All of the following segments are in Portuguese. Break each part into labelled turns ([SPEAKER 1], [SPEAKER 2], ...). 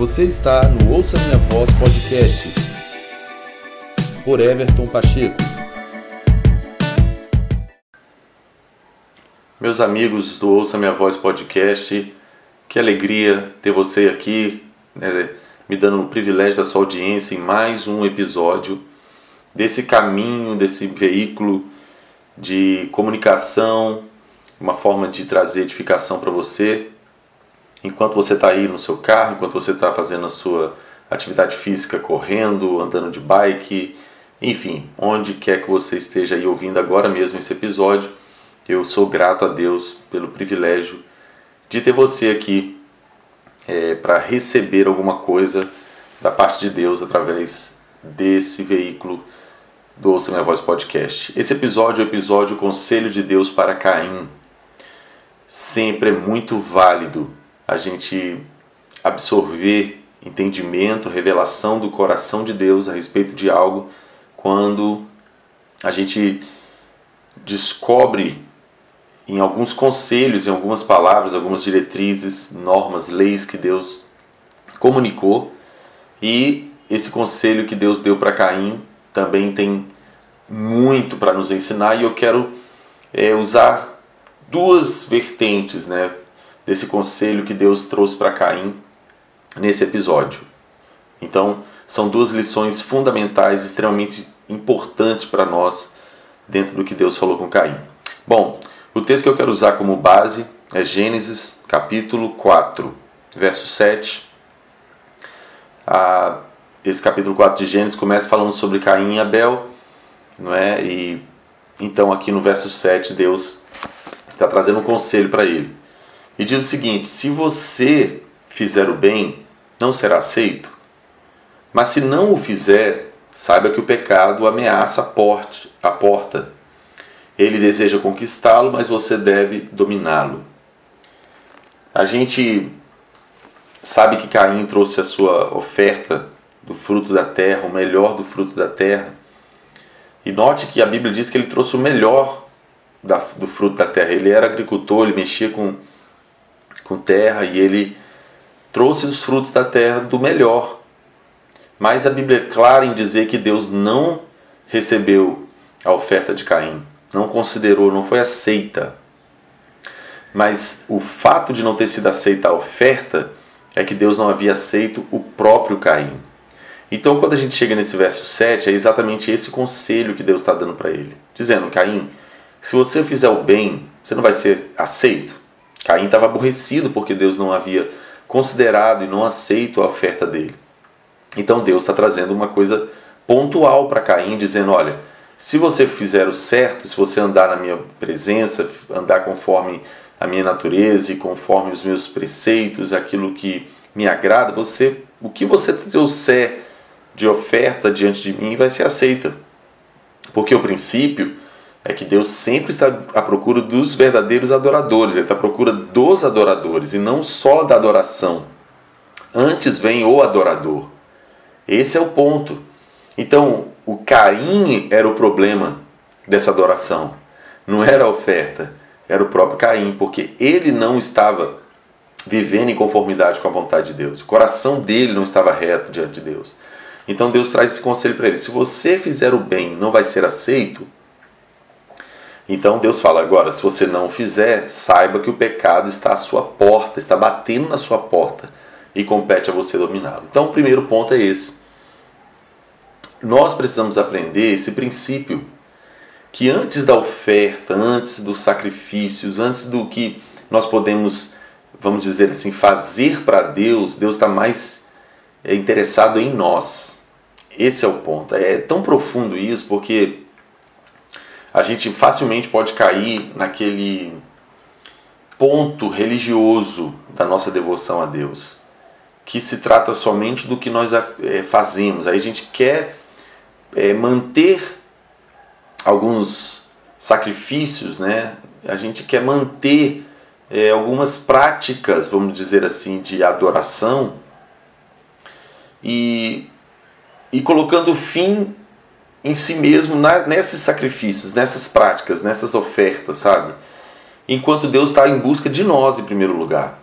[SPEAKER 1] Você está no Ouça Minha Voz Podcast, por Everton Pacheco.
[SPEAKER 2] Meus amigos do Ouça Minha Voz Podcast, que alegria ter você aqui, né, me dando o privilégio da sua audiência em mais um episódio desse caminho, desse veículo de comunicação, uma forma de trazer edificação para você. Enquanto você está aí no seu carro, enquanto você está fazendo a sua atividade física, correndo, andando de bike, enfim, onde quer que você esteja aí ouvindo agora mesmo esse episódio, eu sou grato a Deus pelo privilégio de ter você aqui é, para receber alguma coisa da parte de Deus através desse veículo do Ouça Minha Voz Podcast. Esse episódio é o episódio Conselho de Deus para Caim. Sempre é muito válido a gente absorver entendimento, revelação do coração de Deus a respeito de algo quando a gente descobre em alguns conselhos, em algumas palavras, algumas diretrizes, normas, leis que Deus comunicou. E esse conselho que Deus deu para Caim também tem muito para nos ensinar e eu quero é, usar duas vertentes né, desse conselho que Deus trouxe para Caim nesse episódio. Então, são duas lições fundamentais, extremamente importantes para nós dentro do que Deus falou com Caim. Bom, o texto que eu quero usar como base é Gênesis capítulo 4, verso 7. Ah, esse capítulo 4 de Gênesis começa falando sobre Caim e Abel, não é? E então aqui no verso 7 Deus está trazendo um conselho para ele. E diz o seguinte: se você fizer o bem, não será aceito. Mas se não o fizer, saiba que o pecado ameaça a, porte, a porta. Ele deseja conquistá-lo, mas você deve dominá-lo. A gente sabe que Caim trouxe a sua oferta do fruto da terra, o melhor do fruto da terra. E note que a Bíblia diz que ele trouxe o melhor da, do fruto da terra. Ele era agricultor, ele mexia com, com terra e ele trouxe os frutos da terra do melhor. Mas a Bíblia é clara em dizer que Deus não recebeu a oferta de Caim, não considerou, não foi aceita. Mas o fato de não ter sido aceita a oferta é que Deus não havia aceito o próprio Caim. Então, quando a gente chega nesse verso 7, é exatamente esse conselho que Deus está dando para ele, dizendo: Caim, se você fizer o bem, você não vai ser aceito. Caim estava aborrecido porque Deus não havia considerado e não aceito a oferta dele. Então, Deus está trazendo uma coisa pontual para Caim, dizendo: olha, se você fizer o certo, se você andar na minha presença, andar conforme a minha natureza e conforme os meus preceitos, aquilo que me agrada, você, o que você trouxer de oferta diante de mim vai ser aceita. Porque o princípio é que Deus sempre está à procura dos verdadeiros adoradores, Ele está à procura dos adoradores e não só da adoração. Antes vem o adorador. Esse é o ponto. Então, o Caim era o problema dessa adoração. Não era a oferta, era o próprio Caim, porque ele não estava vivendo em conformidade com a vontade de Deus. O coração dele não estava reto diante de Deus. Então Deus traz esse conselho para ele: se você fizer o bem, não vai ser aceito. Então Deus fala agora: se você não fizer, saiba que o pecado está à sua porta, está batendo na sua porta e compete a você dominá-lo. Então o primeiro ponto é esse. Nós precisamos aprender esse princípio que antes da oferta, antes dos sacrifícios, antes do que nós podemos, vamos dizer assim, fazer para Deus, Deus está mais é, interessado em nós. Esse é o ponto. É tão profundo isso porque a gente facilmente pode cair naquele ponto religioso da nossa devoção a Deus, que se trata somente do que nós é, fazemos. Aí a gente quer é, manter alguns sacrifícios, né? A gente quer manter é, algumas práticas, vamos dizer assim, de adoração e e colocando fim em si mesmo na, nesses sacrifícios, nessas práticas, nessas ofertas, sabe? Enquanto Deus está em busca de nós em primeiro lugar.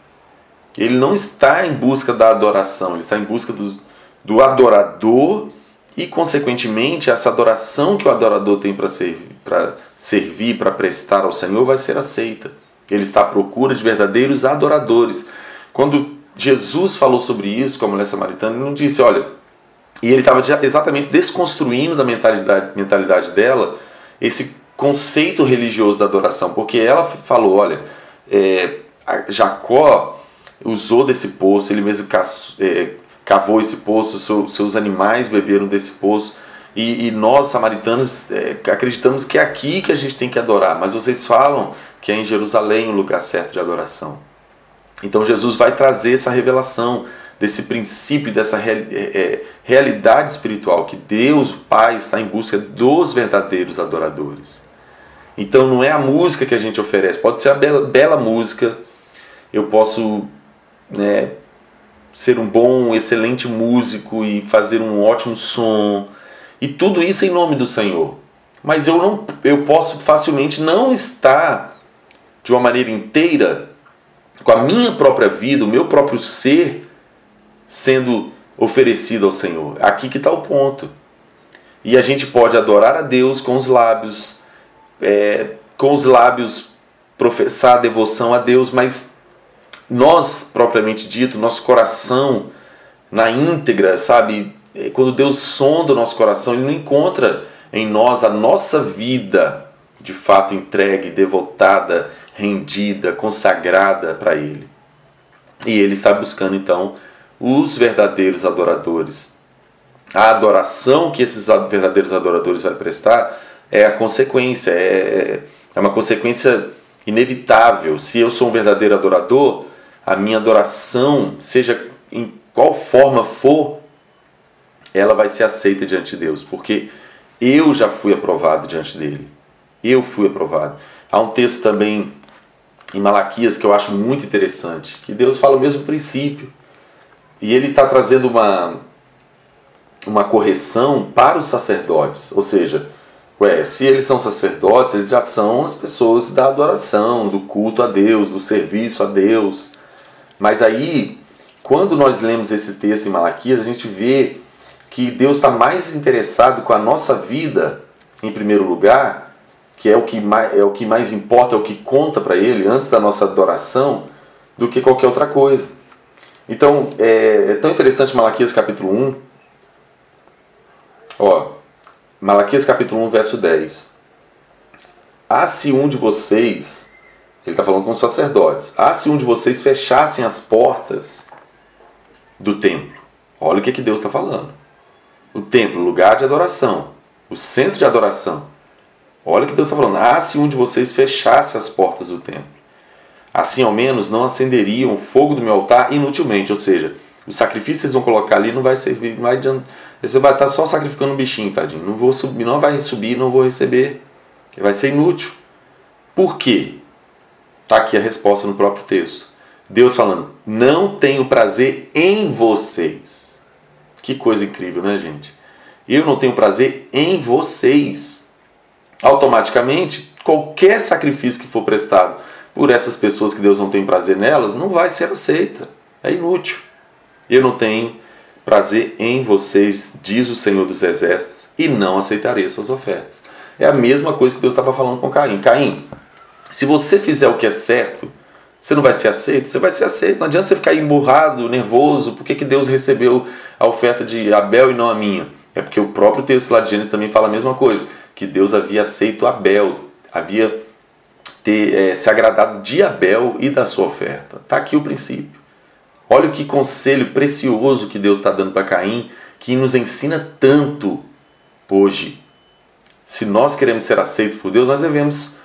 [SPEAKER 2] Ele não está em busca da adoração, ele está em busca do, do adorador e, consequentemente, essa adoração que o adorador tem para servir, para servir, para prestar ao Senhor, vai ser aceita. Ele está à procura de verdadeiros adoradores. Quando Jesus falou sobre isso com a mulher samaritana, ele não disse, olha, e ele estava exatamente desconstruindo da mentalidade, mentalidade dela esse conceito religioso da adoração, porque ela falou, olha, é, Jacó usou desse poço, ele mesmo é, cavou esse poço, seu, seus animais beberam desse poço, e, e nós, samaritanos, é, acreditamos que é aqui que a gente tem que adorar, mas vocês falam que é em Jerusalém o lugar certo de adoração. Então Jesus vai trazer essa revelação desse princípio, dessa é, é, realidade espiritual, que Deus, o Pai, está em busca dos verdadeiros adoradores. Então não é a música que a gente oferece, pode ser a bela, bela música, eu posso né, ser um bom, excelente músico e fazer um ótimo som, e tudo isso em nome do Senhor. Mas eu não eu posso facilmente não estar de uma maneira inteira com a minha própria vida, o meu próprio ser sendo oferecido ao Senhor. Aqui que está o ponto. E a gente pode adorar a Deus com os lábios, é, com os lábios professar devoção a Deus, mas nós, propriamente dito, nosso coração na íntegra, sabe? É, quando Deus sonda o nosso coração, Ele não encontra em nós a nossa vida de fato entregue, devotada, rendida, consagrada para Ele. E Ele está buscando então os verdadeiros adoradores. A adoração que esses verdadeiros adoradores vai prestar é a consequência, é, é uma consequência inevitável. Se eu sou um verdadeiro adorador, a minha adoração, seja em qual forma for, ela vai ser aceita diante de Deus, porque eu já fui aprovado diante dele. Eu fui aprovado. Há um texto também em Malaquias que eu acho muito interessante, que Deus fala o mesmo princípio. E ele está trazendo uma, uma correção para os sacerdotes. Ou seja, ué, se eles são sacerdotes, eles já são as pessoas da adoração, do culto a Deus, do serviço a Deus. Mas aí, quando nós lemos esse texto em Malaquias, a gente vê que Deus está mais interessado com a nossa vida, em primeiro lugar, que é o que mais, é o que mais importa, é o que conta para Ele antes da nossa adoração, do que qualquer outra coisa. Então, é, é tão interessante Malaquias capítulo 1. Ó, Malaquias capítulo 1, verso 10. Ah, se um de vocês, ele está falando com os sacerdotes, ah, se um de vocês fechassem as portas do templo. Olha o que, que Deus está falando. O templo, lugar de adoração, o centro de adoração Olha o que Deus está falando. Ah, se um de vocês fechasse as portas do templo. Assim, ao menos, não acenderiam o fogo do meu altar inutilmente. Ou seja, o sacrifício que vocês vão colocar ali não vai servir, não vai adiantar. Você vai estar só sacrificando um bichinho, tadinho. Não, vou subir, não vai subir, não vou receber. Vai ser inútil. Por quê? Está aqui a resposta no próprio texto. Deus falando: Não tenho prazer em vocês. Que coisa incrível, né, gente? Eu não tenho prazer em vocês automaticamente qualquer sacrifício que for prestado por essas pessoas que Deus não tem prazer nelas não vai ser aceita. É inútil. Eu não tenho prazer em vocês, diz o Senhor dos Exércitos, e não aceitarei suas ofertas. É a mesma coisa que Deus estava falando com Caim. Caim, se você fizer o que é certo, você não vai ser aceito? Você vai ser aceito. Não adianta você ficar emburrado, nervoso. Por que, que Deus recebeu a oferta de Abel e não a minha? É porque o próprio texto lá de Gênesis também fala a mesma coisa que Deus havia aceito Abel, havia ter, é, se agradado de Abel e da sua oferta. Está aqui o princípio. Olha que conselho precioso que Deus está dando para Caim, que nos ensina tanto hoje. Se nós queremos ser aceitos por Deus, nós devemos,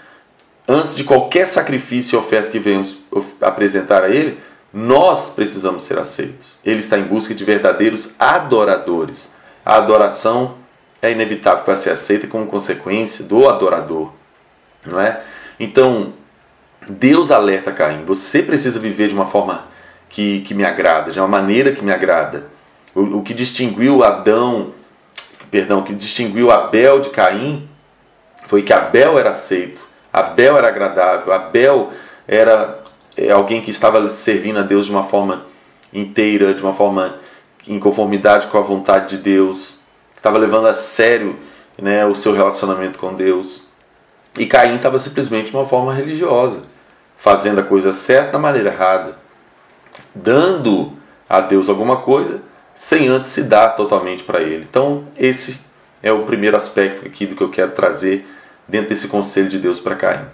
[SPEAKER 2] antes de qualquer sacrifício e oferta que venhamos apresentar a Ele, nós precisamos ser aceitos. Ele está em busca de verdadeiros adoradores. A adoração é inevitável para ser aceita como consequência do adorador, não é? Então, Deus alerta Caim, você precisa viver de uma forma que, que me agrada, de uma maneira que me agrada. O, o que distinguiu Adão, perdão, o que distinguiu Abel de Caim foi que Abel era aceito, Abel era agradável, Abel era é alguém que estava servindo a Deus de uma forma inteira, de uma forma em conformidade com a vontade de Deus, estava levando a sério né, o seu relacionamento com Deus. E Caim estava simplesmente de uma forma religiosa, fazendo a coisa certa da maneira errada, dando a Deus alguma coisa sem antes se dar totalmente para Ele. Então, esse é o primeiro aspecto aqui do que eu quero trazer dentro desse conselho de Deus para Caim.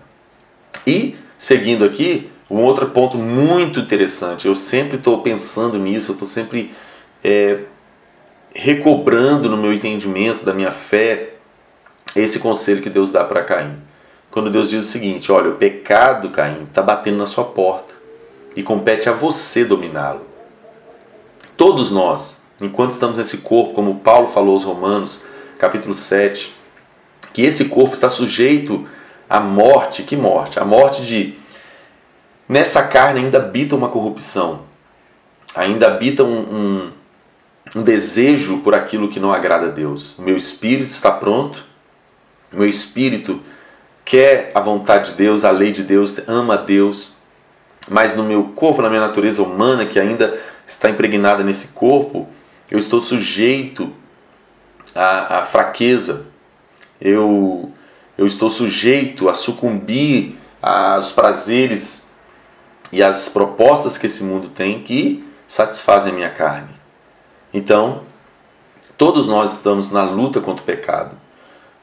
[SPEAKER 2] E, seguindo aqui, um outro ponto muito interessante, eu sempre estou pensando nisso, eu estou sempre é, recobrando no meu entendimento da minha fé esse conselho que Deus dá para Caim. Quando Deus diz o seguinte: olha, o pecado, Caim, está batendo na sua porta e compete a você dominá-lo. Todos nós, enquanto estamos nesse corpo, como Paulo falou aos Romanos, capítulo 7, que esse corpo está sujeito à morte, que morte? A morte de nessa carne ainda habita uma corrupção, ainda habita um, um, um desejo por aquilo que não agrada a Deus. O meu espírito está pronto, meu espírito quer a vontade de Deus, a lei de Deus, ama a Deus, mas no meu corpo, na minha natureza humana, que ainda está impregnada nesse corpo, eu estou sujeito à, à fraqueza, eu, eu estou sujeito a sucumbir aos prazeres e às propostas que esse mundo tem que satisfazem a minha carne. Então, todos nós estamos na luta contra o pecado.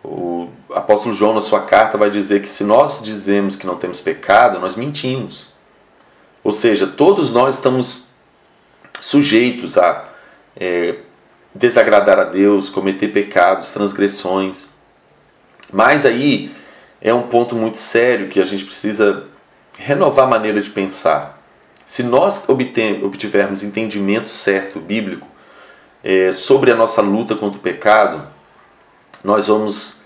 [SPEAKER 2] O apóstolo João, na sua carta, vai dizer que se nós dizemos que não temos pecado, nós mentimos. Ou seja, todos nós estamos sujeitos a é, desagradar a Deus, cometer pecados, transgressões. Mas aí é um ponto muito sério que a gente precisa renovar a maneira de pensar. Se nós obtivermos entendimento certo bíblico é, sobre a nossa luta contra o pecado, nós vamos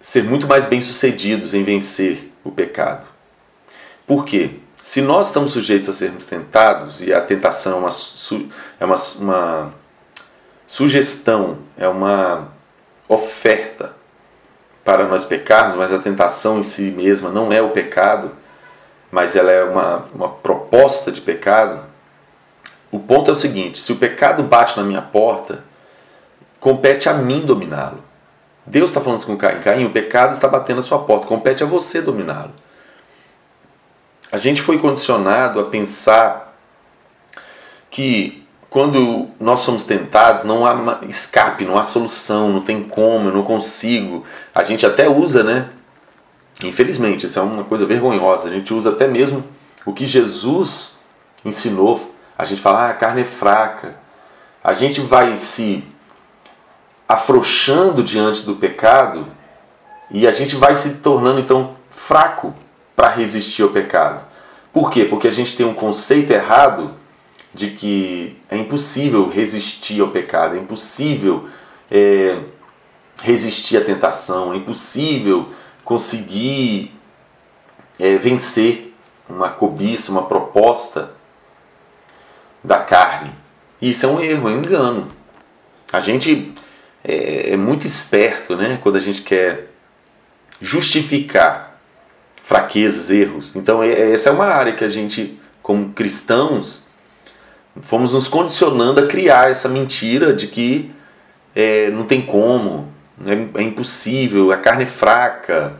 [SPEAKER 2] ser muito mais bem-sucedidos em vencer o pecado. Por quê? Se nós estamos sujeitos a sermos tentados, e a tentação é uma, é uma, uma sugestão, é uma oferta para nós pecarmos, mas a tentação em si mesma não é o pecado, mas ela é uma, uma proposta de pecado. O ponto é o seguinte: se o pecado bate na minha porta, compete a mim dominá-lo. Deus está falando com Caim. Caim, o pecado está batendo na sua porta, compete a você dominá-lo. A gente foi condicionado a pensar que quando nós somos tentados, não há escape, não há solução, não tem como, eu não consigo. A gente até usa, né? Infelizmente, isso é uma coisa vergonhosa. A gente usa até mesmo o que Jesus ensinou. A gente fala, ah, a carne é fraca. A gente vai se afrouxando diante do pecado e a gente vai se tornando então fraco para resistir ao pecado. Por quê? Porque a gente tem um conceito errado de que é impossível resistir ao pecado, é impossível é, resistir à tentação, é impossível conseguir é, vencer uma cobiça, uma proposta da carne. Isso é um erro, é um engano. A gente é, é muito esperto né, quando a gente quer justificar fraquezas, erros. Então, é, essa é uma área que a gente, como cristãos, fomos nos condicionando a criar essa mentira de que é, não tem como, é, é, impossível, a carne é fraca,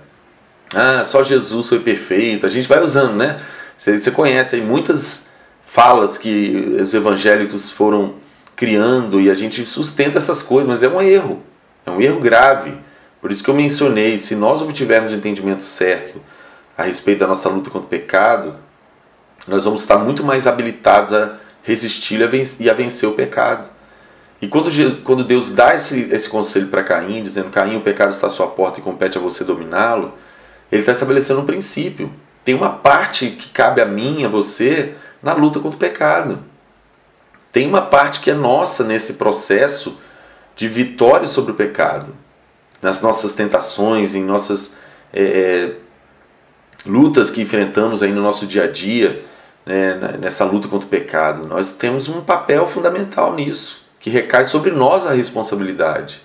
[SPEAKER 2] ah, só Jesus foi perfeito. A gente vai usando, né? Você, você conhece aí muitas falas que os evangélicos foram criando e a gente sustenta essas coisas, mas é um erro, é um erro grave. Por isso que eu mencionei, se nós obtivermos o entendimento certo a respeito da nossa luta contra o pecado, nós vamos estar muito mais habilitados a resistir e a vencer o pecado. E quando, Deus dá esse, esse conselho para Caim, dizendo: Caim, o pecado está à sua porta e compete a você dominá-lo, ele está estabelecendo um princípio. Tem uma parte que cabe a mim, a você, na luta contra o pecado. Tem uma parte que é nossa nesse processo de vitória sobre o pecado, nas nossas tentações, em nossas é, lutas que enfrentamos aí no nosso dia a dia, né, nessa luta contra o pecado. Nós temos um papel fundamental nisso, que recai sobre nós a responsabilidade.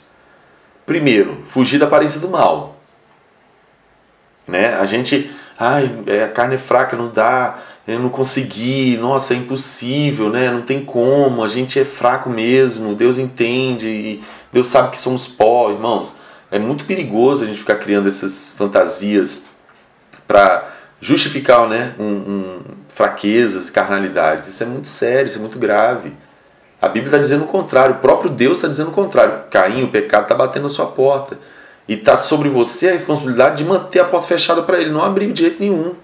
[SPEAKER 2] Primeiro, fugir da aparência do mal. Né? A gente, ai, é, a carne é fraca, não dá, eu não consegui, nossa, é impossível, né? Não tem como, a gente é fraco mesmo, Deus entende, e Deus sabe que somos pó, irmãos. É muito perigoso a gente ficar criando essas fantasias para justificar né, um, um, fraquezas, carnalidades. Isso é muito sério, isso é muito grave. A Bíblia está dizendo o contrário, o próprio Deus está dizendo o contrário. Caim, o pecado está batendo na sua porta. E está sobre você a responsabilidade de manter a porta fechada para ele, não abrir de jeito nenhum.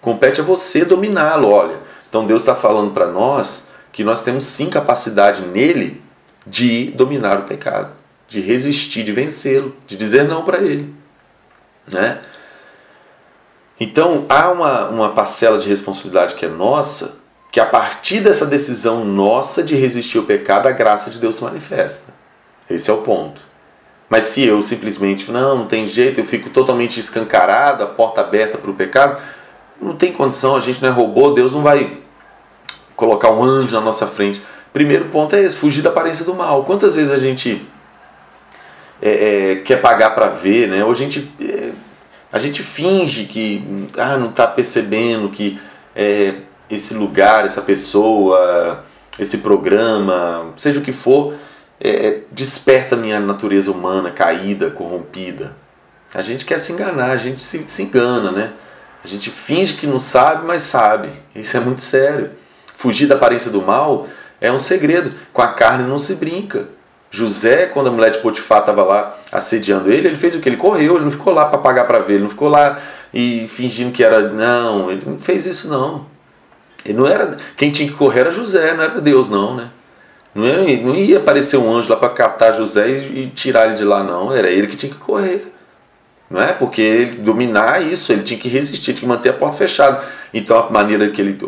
[SPEAKER 2] Compete a você dominá-lo, olha. Então Deus está falando para nós que nós temos sim capacidade nele de dominar o pecado, de resistir, de vencê-lo, de dizer não para ele. Né? Então há uma, uma parcela de responsabilidade que é nossa, que a partir dessa decisão nossa de resistir ao pecado, a graça de Deus se manifesta. Esse é o ponto. Mas se eu simplesmente, não, não tem jeito, eu fico totalmente escancarado, a porta aberta para o pecado, não tem condição, a gente não é robô, Deus não vai colocar um anjo na nossa frente. Primeiro ponto é esse, fugir da aparência do mal. Quantas vezes a gente é, é, quer pagar para ver, né? Ou a gente, é, a gente finge que ah, não está percebendo que é, esse lugar, essa pessoa, esse programa, seja o que for, é, é, desperta a minha natureza humana caída, corrompida. A gente quer se enganar, a gente se, se engana, né? A gente finge que não sabe, mas sabe. Isso é muito sério. Fugir da aparência do mal é um segredo. Com a carne não se brinca. José, quando a mulher de Potifar estava lá assediando ele, ele fez o que? Ele correu, ele não ficou lá para pagar para ver, ele não ficou lá e fingindo que era. Não, ele não fez isso não. Ele não era. Quem tinha que correr era José, não era Deus, não, né? Não ia, não ia aparecer um anjo lá para catar José e, e tirar ele de lá, não. Era ele que tinha que correr. Não é? Porque ele dominar isso, ele tinha que resistir, tinha que manter a porta fechada. Então a maneira que ele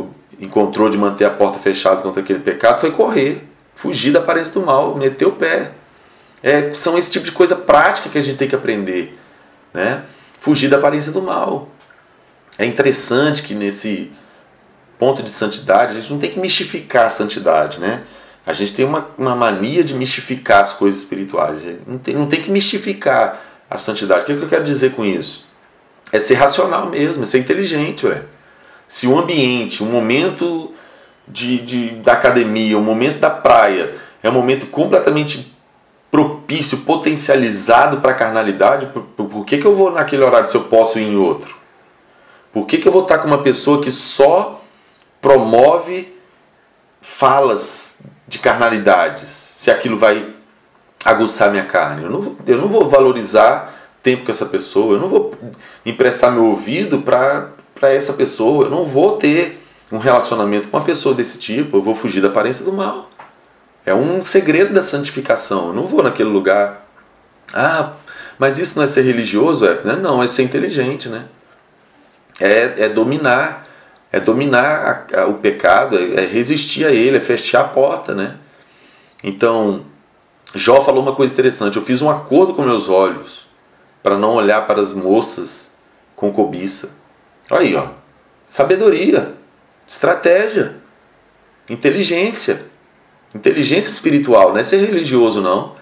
[SPEAKER 2] encontrou de manter a porta fechada contra aquele pecado foi correr, fugir da aparência do mal, meter o pé. É, são esse tipo de coisa prática que a gente tem que aprender. Né? Fugir da aparência do mal. É interessante que nesse ponto de santidade, a gente não tem que mistificar a santidade. Né? A gente tem uma, uma mania de mistificar as coisas espirituais. Não tem, não tem que mistificar a santidade. O que, é que eu quero dizer com isso? É ser racional mesmo, é ser inteligente, ué. Se o ambiente, o momento de, de, da academia, o momento da praia é um momento completamente propício, potencializado para a carnalidade, por, por, por, que, que eu vou naquele horário se eu posso ir em outro? Por que, que eu vou estar com uma pessoa que só promove falas de carnalidades, se aquilo vai aguçar minha carne. Eu não, eu não vou valorizar tempo com essa pessoa, eu não vou emprestar meu ouvido para essa pessoa, eu não vou ter um relacionamento com uma pessoa desse tipo, eu vou fugir da aparência do mal. É um segredo da santificação. Eu não vou naquele lugar. Ah, mas isso não é ser religioso, é? Não, é ser inteligente, né? É, é dominar, é dominar a, a, o pecado, é, é resistir a ele, é fechar a porta, né? Então, Jó falou uma coisa interessante: eu fiz um acordo com meus olhos para não olhar para as moças com cobiça. Aí, ó, sabedoria, estratégia, inteligência, inteligência espiritual, não é ser religioso não.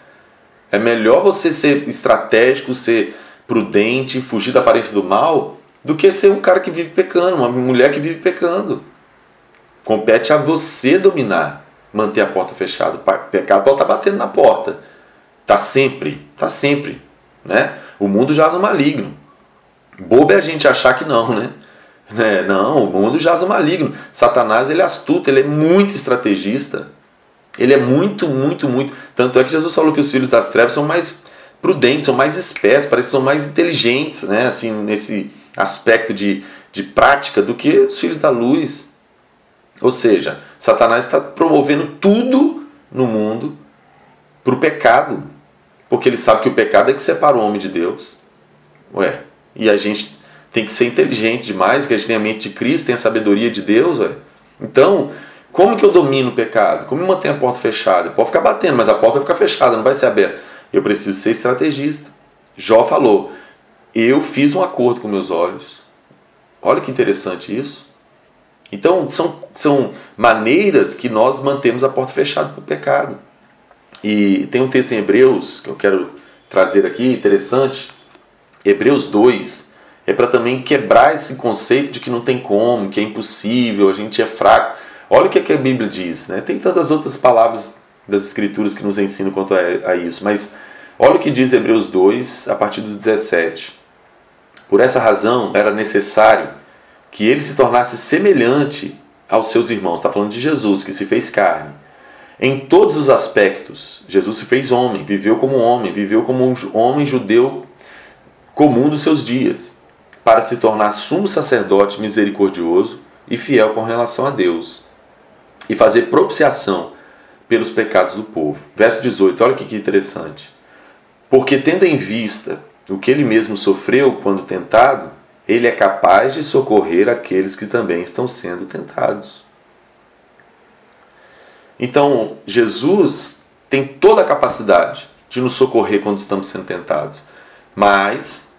[SPEAKER 2] É melhor você ser estratégico, ser prudente, fugir da aparência do mal, do que ser um cara que vive pecando, uma mulher que vive pecando. Compete a você dominar manter a porta fechada. O pecado estar batendo na porta. Está sempre, está sempre. Né? O mundo jaz o maligno. Bobo é a gente achar que não, né? É, não, o mundo jaz o maligno. Satanás ele é astuto, ele é muito estrategista. Ele é muito, muito, muito. Tanto é que Jesus falou que os filhos das trevas são mais prudentes, são mais espertos, parece que são mais inteligentes, né? Assim, nesse aspecto de, de prática do que os filhos da luz. Ou seja, Satanás está promovendo tudo no mundo para o pecado, porque ele sabe que o pecado é que separa o homem de Deus. Ué, e a gente tem que ser inteligente demais, que a gente tem a mente de Cristo, tem a sabedoria de Deus, ué. Então, como que eu domino o pecado? Como eu mantenho a porta fechada? Pode ficar batendo, mas a porta vai ficar fechada, não vai ser aberta. Eu preciso ser estrategista. Jó falou: Eu fiz um acordo com meus olhos. Olha que interessante isso. Então, são, são maneiras que nós mantemos a porta fechada para o pecado. E tem um texto em Hebreus que eu quero trazer aqui, interessante. Hebreus 2. é para também quebrar esse conceito de que não tem como, que é impossível, a gente é fraco. Olha o que, é que a Bíblia diz, né? Tem tantas outras palavras das Escrituras que nos ensinam quanto a, a isso, mas olha o que diz Hebreus 2, a partir do 17. Por essa razão, era necessário que ele se tornasse semelhante aos seus irmãos. Está falando de Jesus, que se fez carne. Em todos os aspectos, Jesus se fez homem, viveu como homem, viveu como um homem judeu comum dos seus dias, para se tornar sumo sacerdote misericordioso e fiel com relação a Deus, e fazer propiciação pelos pecados do povo. Verso 18, olha que interessante. Porque tendo em vista o que ele mesmo sofreu quando tentado, ele é capaz de socorrer aqueles que também estão sendo tentados. Então, Jesus tem toda a capacidade de nos socorrer quando estamos sendo tentados, mas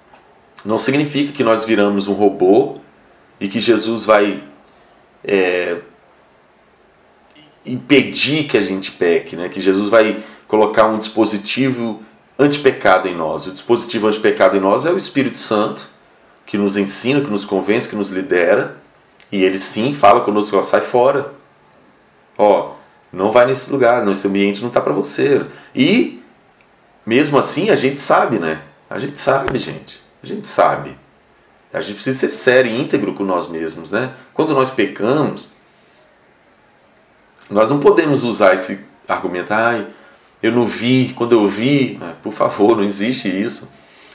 [SPEAKER 2] não significa que nós viramos um robô e que Jesus vai é, impedir que a gente peque, né? que Jesus vai colocar um dispositivo antipecado em nós. O dispositivo antipecado em nós é o Espírito Santo, que nos ensina, que nos convence, que nos lidera, e ele sim fala conosco, ó, sai fora. Ó, não vai nesse lugar, esse ambiente não está para você. E mesmo assim a gente sabe, né? A gente sabe, gente. A gente sabe. A gente precisa ser sério e íntegro com nós mesmos, né? Quando nós pecamos, nós não podemos usar esse argumento, ai, eu não vi, quando eu vi, por favor, não existe isso.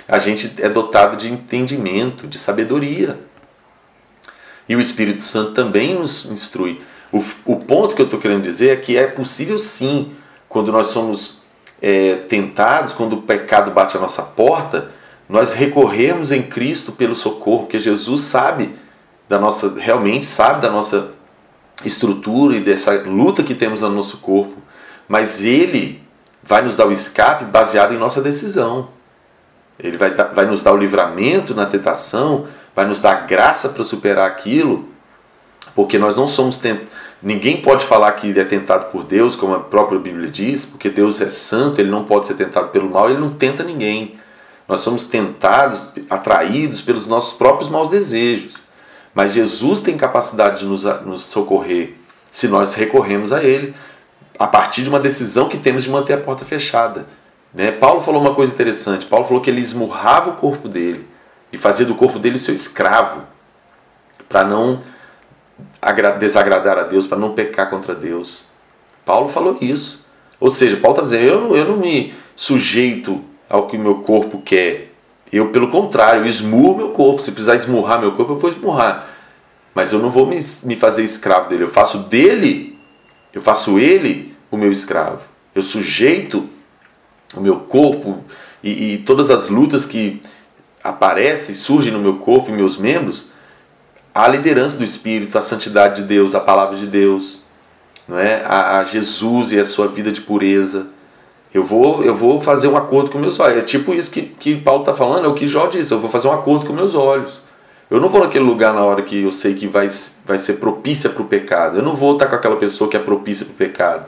[SPEAKER 2] A gente é dotado de entendimento, de sabedoria. E o Espírito Santo também nos instrui. O, o ponto que eu estou querendo dizer é que é possível sim, quando nós somos é, tentados, quando o pecado bate a nossa porta, nós recorremos em Cristo pelo socorro, porque Jesus sabe da nossa, realmente sabe da nossa estrutura e dessa luta que temos no nosso corpo, mas Ele vai nos dar o escape baseado em nossa decisão. Ele vai, dar, vai nos dar o livramento na tentação, vai nos dar graça para superar aquilo, porque nós não somos tentados. Ninguém pode falar que é tentado por Deus, como a própria Bíblia diz, porque Deus é santo, ele não pode ser tentado pelo mal, ele não tenta ninguém. Nós somos tentados, atraídos pelos nossos próprios maus desejos. Mas Jesus tem capacidade de nos, nos socorrer se nós recorremos a Ele, a partir de uma decisão que temos de manter a porta fechada. Né? Paulo falou uma coisa interessante. Paulo falou que ele esmurrava o corpo dele e fazia do corpo dele seu escravo, para não desagradar a Deus, para não pecar contra Deus. Paulo falou isso. Ou seja, Paulo está dizendo: eu não, eu não me sujeito ao que o meu corpo quer. Eu, pelo contrário, esmurro meu corpo. Se precisar esmurrar meu corpo, eu vou esmurrar. Mas eu não vou me, me fazer escravo dele. Eu faço dele eu faço ele o meu escravo. Eu sujeito o meu corpo e, e todas as lutas que aparecem, surgem no meu corpo e meus membros à liderança do Espírito, à santidade de Deus, à palavra de Deus, não é? a, a Jesus e a sua vida de pureza. Eu vou, eu vou fazer um acordo com meus olhos. É tipo isso que, que Paulo está falando, é o que Jó disse. Eu vou fazer um acordo com meus olhos. Eu não vou naquele lugar na hora que eu sei que vai, vai ser propícia para o pecado. Eu não vou estar com aquela pessoa que é propícia para o pecado.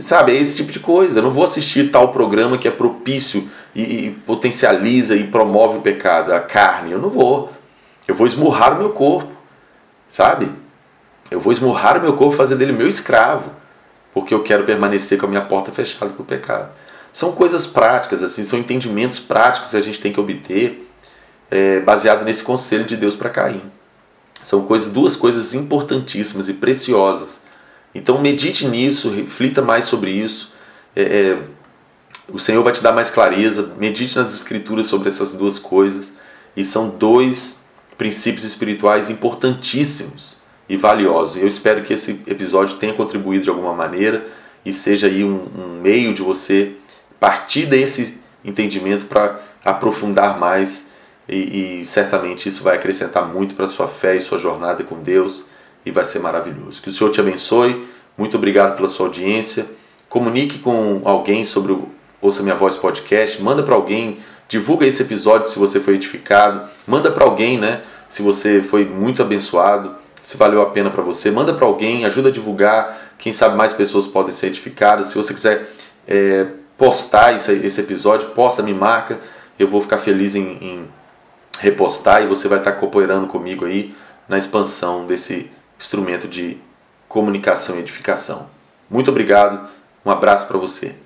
[SPEAKER 2] Sabe, é esse tipo de coisa. Eu não vou assistir tal programa que é propício e, e potencializa e promove o pecado, a carne. Eu não vou. Eu vou esmurrar o meu corpo, sabe? Eu vou esmurrar o meu corpo, fazer dele meu escravo, porque eu quero permanecer com a minha porta fechada para o pecado. São coisas práticas, assim, são entendimentos práticos que a gente tem que obter é, baseado nesse conselho de Deus para Caim. São coisas, duas coisas importantíssimas e preciosas. Então medite nisso, reflita mais sobre isso. É, é, o Senhor vai te dar mais clareza. Medite nas Escrituras sobre essas duas coisas. E são dois princípios espirituais importantíssimos e valiosos. Eu espero que esse episódio tenha contribuído de alguma maneira e seja aí um, um meio de você partir desse entendimento para aprofundar mais e, e certamente isso vai acrescentar muito para sua fé e sua jornada com Deus e vai ser maravilhoso. Que o Senhor te abençoe. Muito obrigado pela sua audiência. Comunique com alguém sobre o Ouça Minha Voz podcast. Manda para alguém. Divulga esse episódio se você foi edificado. Manda para alguém, né? Se você foi muito abençoado, se valeu a pena para você. Manda para alguém, ajuda a divulgar. Quem sabe mais pessoas podem ser edificadas. Se você quiser é, postar esse, esse episódio, posta, me marca. Eu vou ficar feliz em, em repostar e você vai estar cooperando comigo aí na expansão desse instrumento de comunicação e edificação. Muito obrigado, um abraço para você.